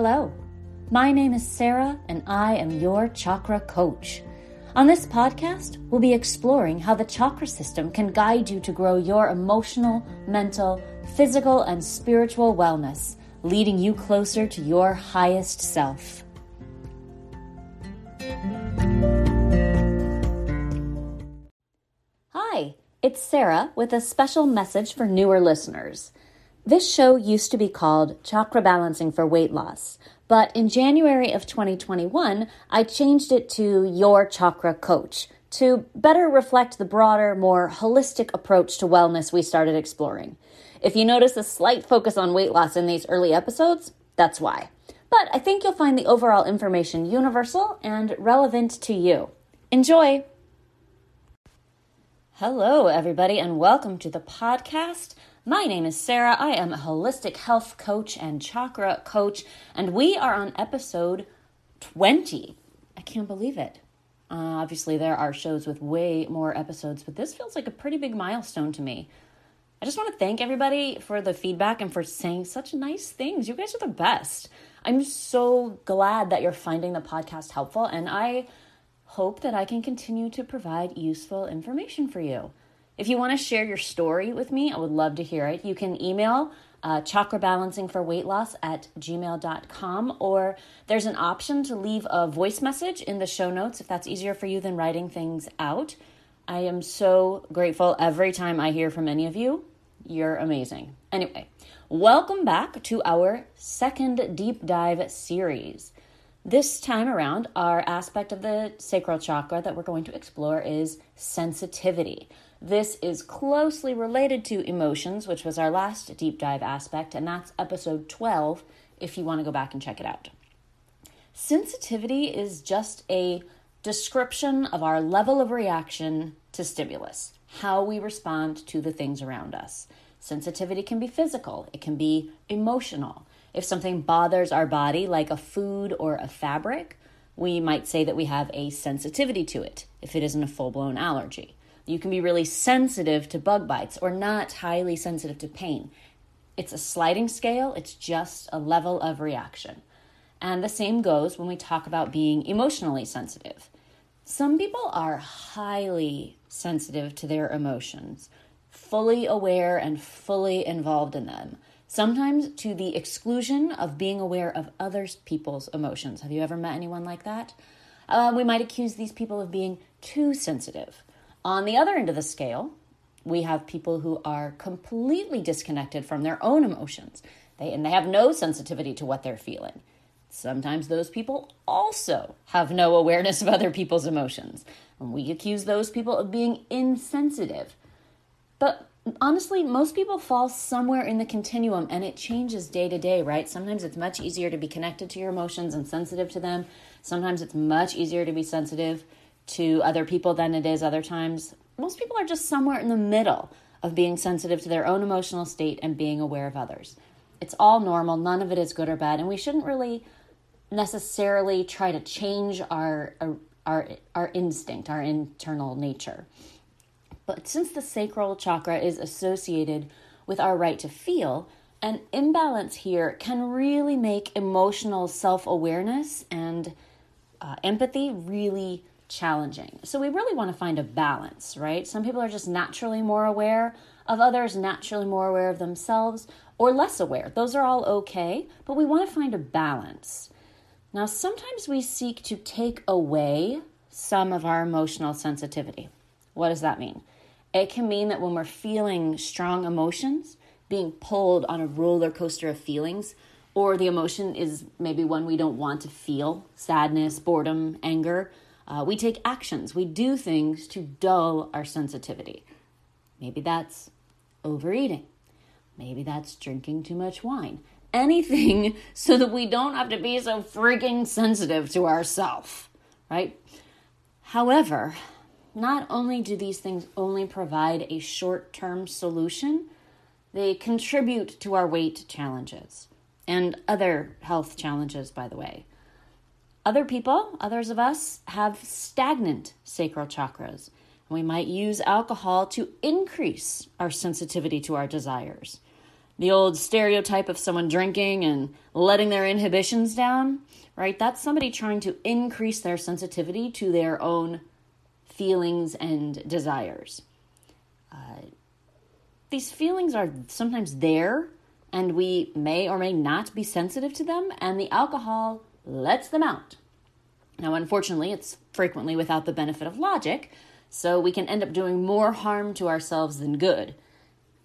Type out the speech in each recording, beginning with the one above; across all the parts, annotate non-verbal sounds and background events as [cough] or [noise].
Hello, my name is Sarah, and I am your chakra coach. On this podcast, we'll be exploring how the chakra system can guide you to grow your emotional, mental, physical, and spiritual wellness, leading you closer to your highest self. Hi, it's Sarah with a special message for newer listeners. This show used to be called Chakra Balancing for Weight Loss, but in January of 2021, I changed it to Your Chakra Coach to better reflect the broader, more holistic approach to wellness we started exploring. If you notice a slight focus on weight loss in these early episodes, that's why. But I think you'll find the overall information universal and relevant to you. Enjoy! Hello, everybody, and welcome to the podcast. My name is Sarah. I am a holistic health coach and chakra coach, and we are on episode 20. I can't believe it. Uh, obviously, there are shows with way more episodes, but this feels like a pretty big milestone to me. I just want to thank everybody for the feedback and for saying such nice things. You guys are the best. I'm so glad that you're finding the podcast helpful, and I hope that I can continue to provide useful information for you. If you want to share your story with me, I would love to hear it. You can email uh, chakra balancing for weight loss at gmail.com or there's an option to leave a voice message in the show notes if that's easier for you than writing things out. I am so grateful every time I hear from any of you. You're amazing. Anyway, welcome back to our second deep dive series. This time around, our aspect of the sacral chakra that we're going to explore is sensitivity. This is closely related to emotions, which was our last deep dive aspect, and that's episode 12 if you want to go back and check it out. Sensitivity is just a description of our level of reaction to stimulus, how we respond to the things around us. Sensitivity can be physical, it can be emotional. If something bothers our body, like a food or a fabric, we might say that we have a sensitivity to it if it isn't a full blown allergy. You can be really sensitive to bug bites or not highly sensitive to pain. It's a sliding scale, it's just a level of reaction. And the same goes when we talk about being emotionally sensitive. Some people are highly sensitive to their emotions, fully aware and fully involved in them, sometimes to the exclusion of being aware of other people's emotions. Have you ever met anyone like that? Uh, we might accuse these people of being too sensitive. On the other end of the scale, we have people who are completely disconnected from their own emotions. They, and they have no sensitivity to what they're feeling. Sometimes those people also have no awareness of other people's emotions. And we accuse those people of being insensitive. But honestly, most people fall somewhere in the continuum and it changes day to day, right? Sometimes it's much easier to be connected to your emotions and sensitive to them. Sometimes it's much easier to be sensitive to other people than it is other times. Most people are just somewhere in the middle of being sensitive to their own emotional state and being aware of others. It's all normal, none of it is good or bad, and we shouldn't really necessarily try to change our our our instinct, our internal nature. But since the sacral chakra is associated with our right to feel, an imbalance here can really make emotional self awareness and uh, empathy really challenging. So we really want to find a balance, right? Some people are just naturally more aware of others, naturally more aware of themselves, or less aware. Those are all okay, but we want to find a balance. Now, sometimes we seek to take away some of our emotional sensitivity. What does that mean? It can mean that when we're feeling strong emotions, being pulled on a roller coaster of feelings, or the emotion is maybe one we don't want to feel sadness, boredom, anger uh, we take actions, we do things to dull our sensitivity. Maybe that's overeating. Maybe that's drinking too much wine. Anything [laughs] so that we don't have to be so freaking sensitive to ourselves, right? However, not only do these things only provide a short term solution, they contribute to our weight challenges and other health challenges, by the way. Other people, others of us, have stagnant sacral chakras. We might use alcohol to increase our sensitivity to our desires. the old stereotype of someone drinking and letting their inhibitions down, right? That's somebody trying to increase their sensitivity to their own feelings and desires. Uh, these feelings are sometimes there, and we may or may not be sensitive to them, and the alcohol lets them out. Now, unfortunately, it's frequently without the benefit of logic, so we can end up doing more harm to ourselves than good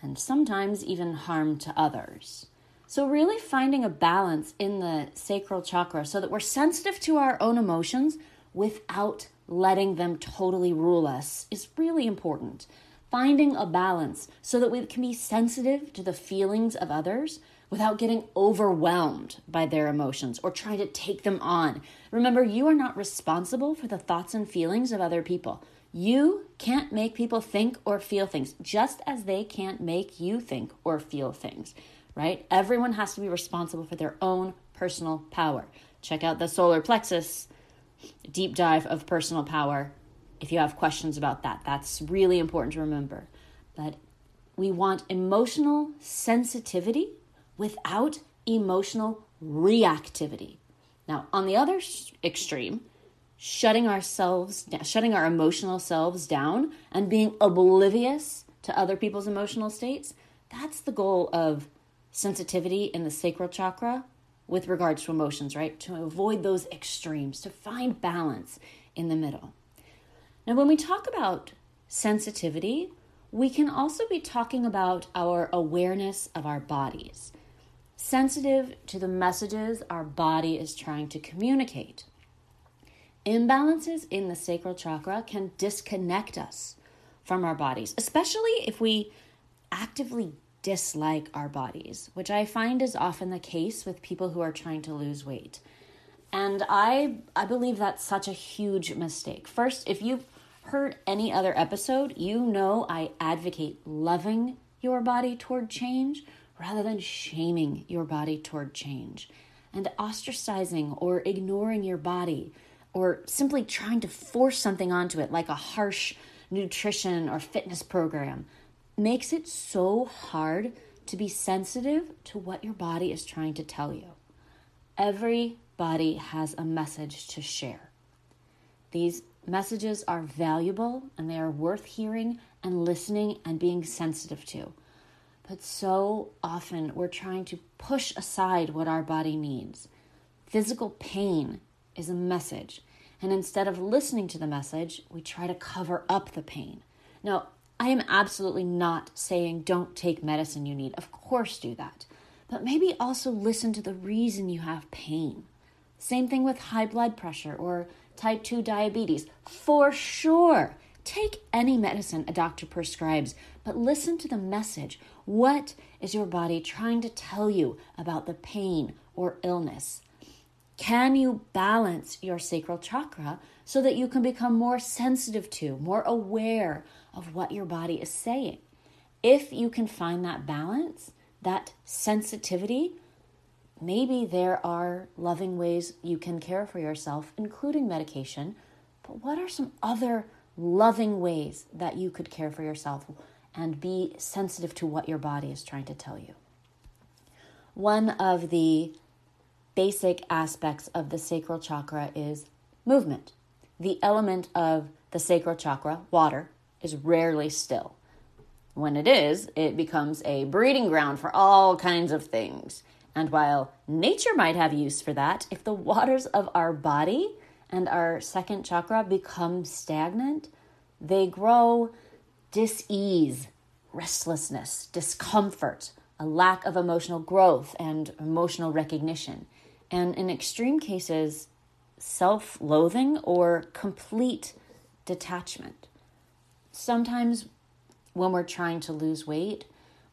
and sometimes even harm to others. So, really finding a balance in the sacral chakra so that we're sensitive to our own emotions without letting them totally rule us is really important. Finding a balance so that we can be sensitive to the feelings of others without getting overwhelmed by their emotions or trying to take them on. Remember, you are not responsible for the thoughts and feelings of other people. You can't make people think or feel things, just as they can't make you think or feel things, right? Everyone has to be responsible for their own personal power. Check out the solar plexus deep dive of personal power if you have questions about that. That's really important to remember. But we want emotional sensitivity without emotional reactivity. Now, on the other extreme, shutting ourselves shutting our emotional selves down and being oblivious to other people's emotional states that's the goal of sensitivity in the sacral chakra with regards to emotions right? To avoid those extremes to find balance in the middle. Now when we talk about sensitivity we can also be talking about our awareness of our bodies sensitive to the messages our body is trying to communicate Imbalances in the sacral chakra can disconnect us from our bodies, especially if we actively dislike our bodies, which I find is often the case with people who are trying to lose weight. And I I believe that's such a huge mistake. First, if you've heard any other episode, you know I advocate loving your body toward change rather than shaming your body toward change and ostracizing or ignoring your body or simply trying to force something onto it, like a harsh nutrition or fitness program, makes it so hard to be sensitive to what your body is trying to tell you. Every body has a message to share. These messages are valuable and they are worth hearing and listening and being sensitive to. But so often we're trying to push aside what our body needs. Physical pain is a message. And instead of listening to the message, we try to cover up the pain. Now, I am absolutely not saying don't take medicine you need. Of course, do that. But maybe also listen to the reason you have pain. Same thing with high blood pressure or type 2 diabetes. For sure, take any medicine a doctor prescribes, but listen to the message. What is your body trying to tell you about the pain or illness? Can you balance your sacral chakra so that you can become more sensitive to, more aware of what your body is saying? If you can find that balance, that sensitivity, maybe there are loving ways you can care for yourself, including medication. But what are some other loving ways that you could care for yourself and be sensitive to what your body is trying to tell you? One of the basic aspects of the sacral chakra is movement. The element of the sacral chakra, water, is rarely still. When it is, it becomes a breeding ground for all kinds of things. And while nature might have use for that, if the waters of our body and our second chakra become stagnant, they grow dis-ease, restlessness, discomfort, a lack of emotional growth and emotional recognition and in extreme cases, self loathing or complete detachment. Sometimes when we're trying to lose weight,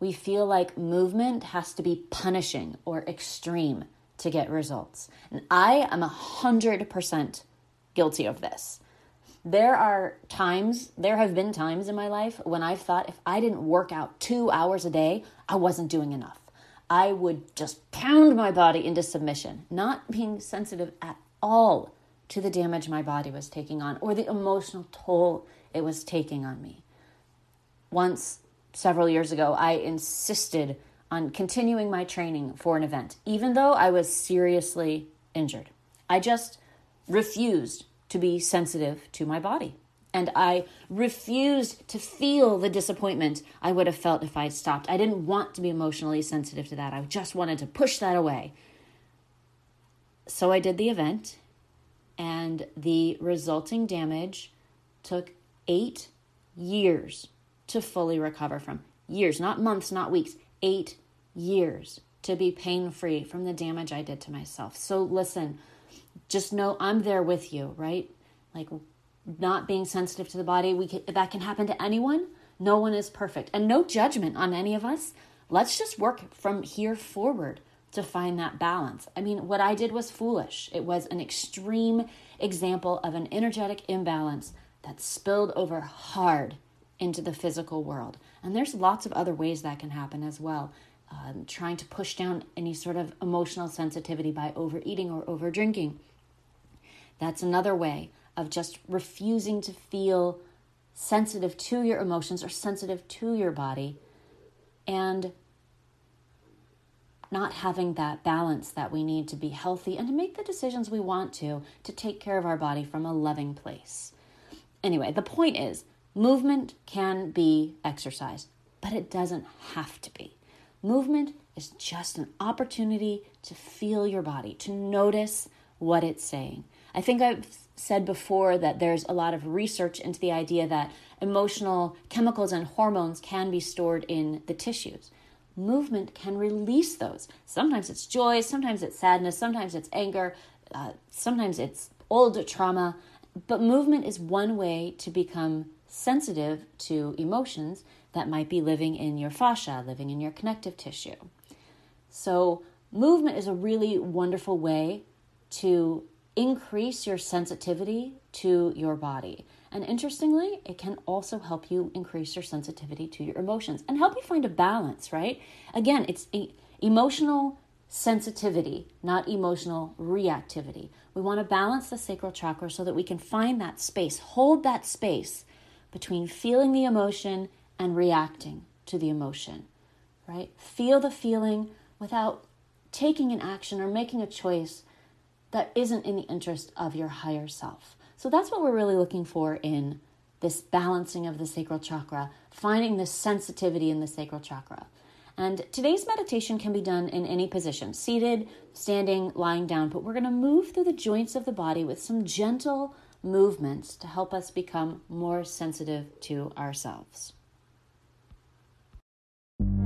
we feel like movement has to be punishing or extreme to get results. And I am 100% guilty of this. There are times, there have been times in my life when I've thought if I didn't work out two hours a day, I wasn't doing enough. I would just pound my body into submission, not being sensitive at all to the damage my body was taking on or the emotional toll it was taking on me. Once, several years ago, I insisted on continuing my training for an event, even though I was seriously injured. I just refused to be sensitive to my body. And I refused to feel the disappointment I would have felt if I had stopped. I didn't want to be emotionally sensitive to that. I just wanted to push that away. So I did the event, and the resulting damage took eight years to fully recover from. Years, not months, not weeks, eight years to be pain free from the damage I did to myself. So listen, just know I'm there with you, right? Like not being sensitive to the body, we can, that can happen to anyone. No one is perfect, and no judgment on any of us. Let's just work from here forward to find that balance. I mean, what I did was foolish. It was an extreme example of an energetic imbalance that spilled over hard into the physical world. And there's lots of other ways that can happen as well. Um, trying to push down any sort of emotional sensitivity by overeating or over drinking. That's another way of just refusing to feel sensitive to your emotions or sensitive to your body and not having that balance that we need to be healthy and to make the decisions we want to to take care of our body from a loving place. Anyway, the point is movement can be exercise, but it doesn't have to be. Movement is just an opportunity to feel your body, to notice what it's saying. I think I've said before that there's a lot of research into the idea that emotional chemicals and hormones can be stored in the tissues. Movement can release those. Sometimes it's joy, sometimes it's sadness, sometimes it's anger, uh, sometimes it's old trauma. But movement is one way to become sensitive to emotions that might be living in your fascia, living in your connective tissue. So, movement is a really wonderful way to increase your sensitivity to your body. And interestingly, it can also help you increase your sensitivity to your emotions and help you find a balance, right? Again, it's emotional sensitivity, not emotional reactivity. We want to balance the sacral chakra so that we can find that space, hold that space between feeling the emotion and reacting to the emotion, right? Feel the feeling without taking an action or making a choice that isn't in the interest of your higher self. So that's what we're really looking for in this balancing of the sacral chakra, finding the sensitivity in the sacral chakra. And today's meditation can be done in any position seated, standing, lying down, but we're going to move through the joints of the body with some gentle movements to help us become more sensitive to ourselves.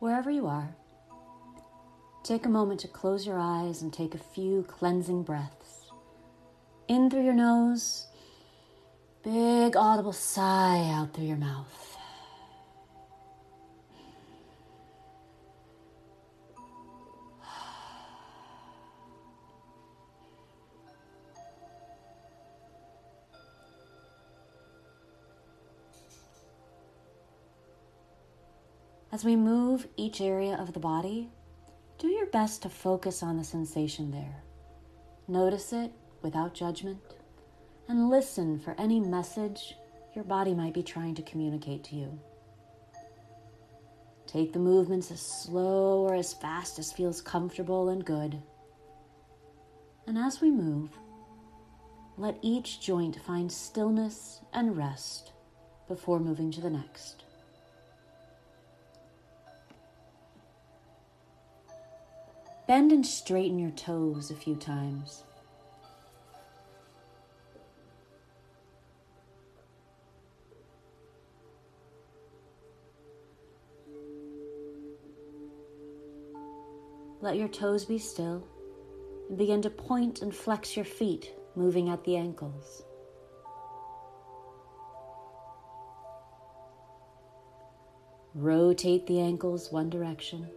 Wherever you are, take a moment to close your eyes and take a few cleansing breaths. In through your nose, big audible sigh out through your mouth. As we move each area of the body, do your best to focus on the sensation there. Notice it without judgment and listen for any message your body might be trying to communicate to you. Take the movements as slow or as fast as feels comfortable and good. And as we move, let each joint find stillness and rest before moving to the next. Bend and straighten your toes a few times. Let your toes be still and begin to point and flex your feet, moving at the ankles. Rotate the ankles one direction.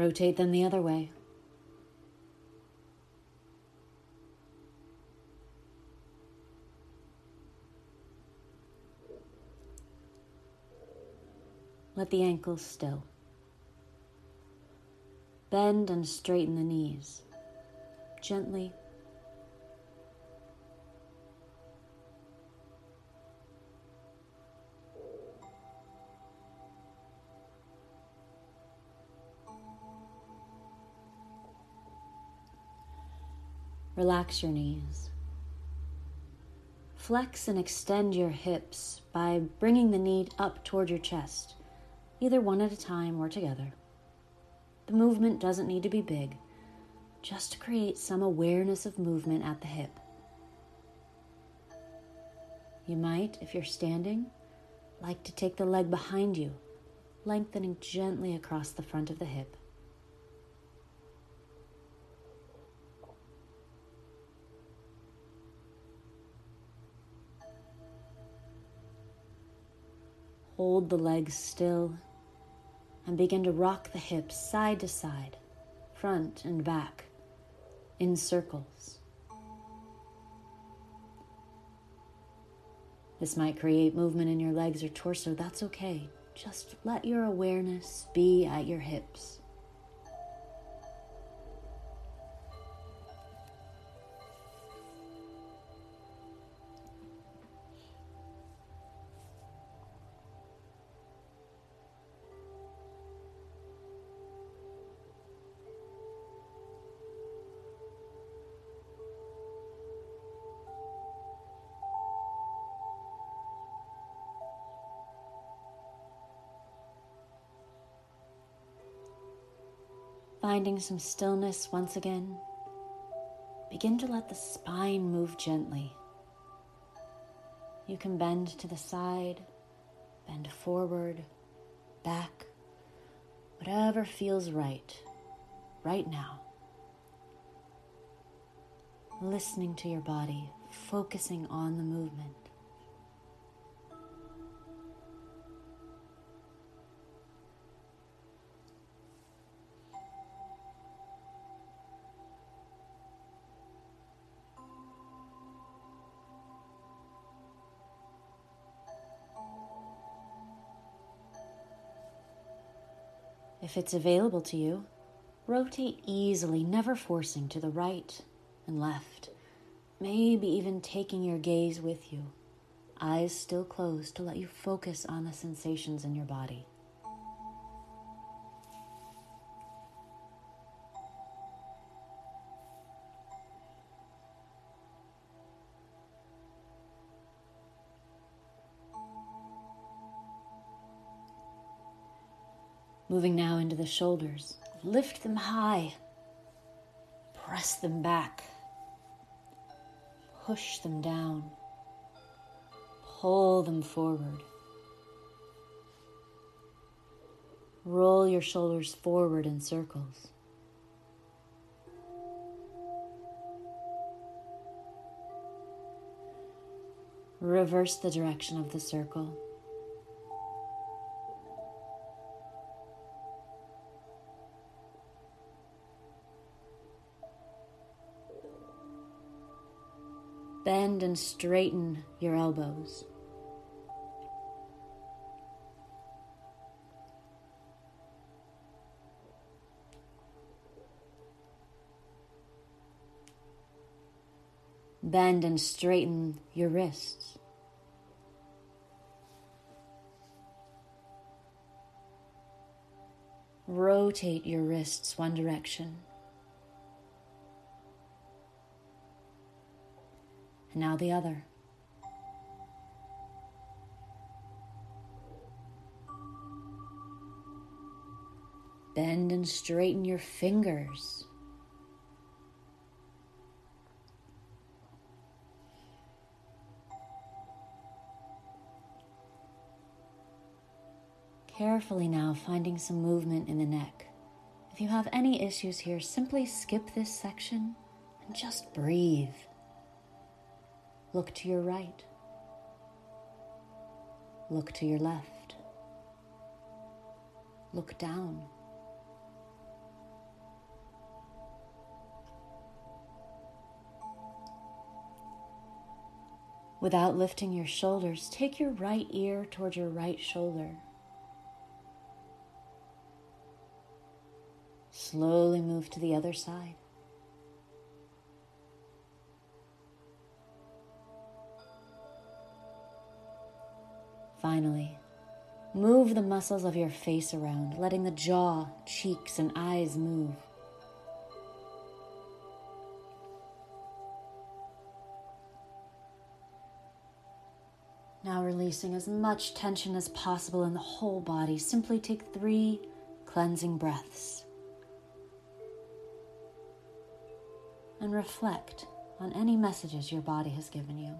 Rotate them the other way. Let the ankles still. Bend and straighten the knees. Gently. Relax your knees. Flex and extend your hips by bringing the knee up toward your chest, either one at a time or together. The movement doesn't need to be big, just to create some awareness of movement at the hip. You might, if you're standing, like to take the leg behind you, lengthening gently across the front of the hip. Hold the legs still and begin to rock the hips side to side, front and back, in circles. This might create movement in your legs or torso. That's okay. Just let your awareness be at your hips. Finding some stillness once again, begin to let the spine move gently. You can bend to the side, bend forward, back, whatever feels right, right now. Listening to your body, focusing on the movement. If it's available to you, rotate easily, never forcing to the right and left, maybe even taking your gaze with you, eyes still closed to let you focus on the sensations in your body. Moving now into the shoulders. Lift them high. Press them back. Push them down. Pull them forward. Roll your shoulders forward in circles. Reverse the direction of the circle. Bend and straighten your elbows. Bend and straighten your wrists. Rotate your wrists one direction. And now the other. Bend and straighten your fingers. Carefully now finding some movement in the neck. If you have any issues here, simply skip this section and just breathe. Look to your right. Look to your left. Look down. Without lifting your shoulders, take your right ear towards your right shoulder. Slowly move to the other side. Finally, move the muscles of your face around, letting the jaw, cheeks, and eyes move. Now, releasing as much tension as possible in the whole body, simply take three cleansing breaths and reflect on any messages your body has given you.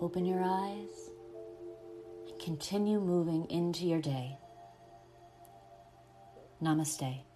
Open your eyes and continue moving into your day. Namaste.